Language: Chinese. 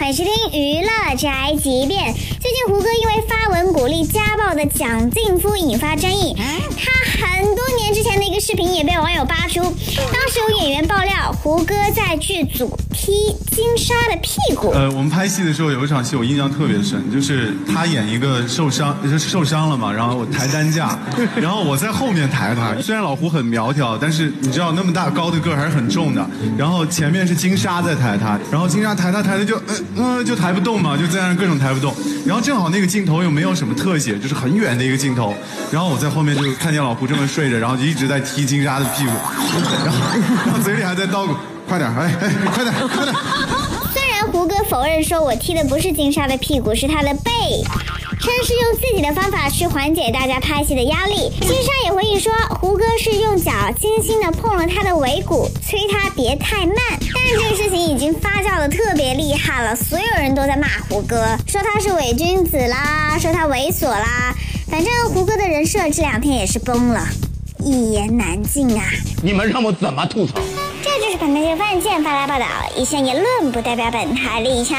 欢收听娱乐宅急便。最近胡歌因为发文鼓励家暴的蒋劲夫引发争议，也被网友扒出，当时有演员爆料胡歌在剧组踢金莎的屁股。呃，我们拍戏的时候有一场戏我印象特别深，就是他演一个受伤，就是受伤了嘛，然后我抬担架，然后我在后面抬他。虽然老胡很苗条，但是你知道那么大高的个儿还是很重的。然后前面是金莎在抬他，然后金莎抬他抬的就呃呃就抬不动嘛，就在那各种抬不动。然后正好那个镜头又没有什么特写，就是很远的一个镜头。然后我在后面就看见老胡这么睡着，然后就一直在踢金莎他的屁股，然后嘴里还在叨咕：“快点，哎哎，快点，快点。”虽然胡歌否认说我踢的不是金莎的屁股，是她的背，称是用自己的方法去缓解大家拍戏的压力。金莎也回应说，胡歌是用脚轻轻的碰了他的尾骨，催他别太慢。但这个事情已经发酵的特别厉害了，所有人都在骂胡歌，说他是伪君子啦，说他猥琐啦，反正胡歌的人设这两天也是崩了，一言难尽啊。你们让我怎么吐槽？这就是本台的案件发来报道，以上言论不代表本台立场。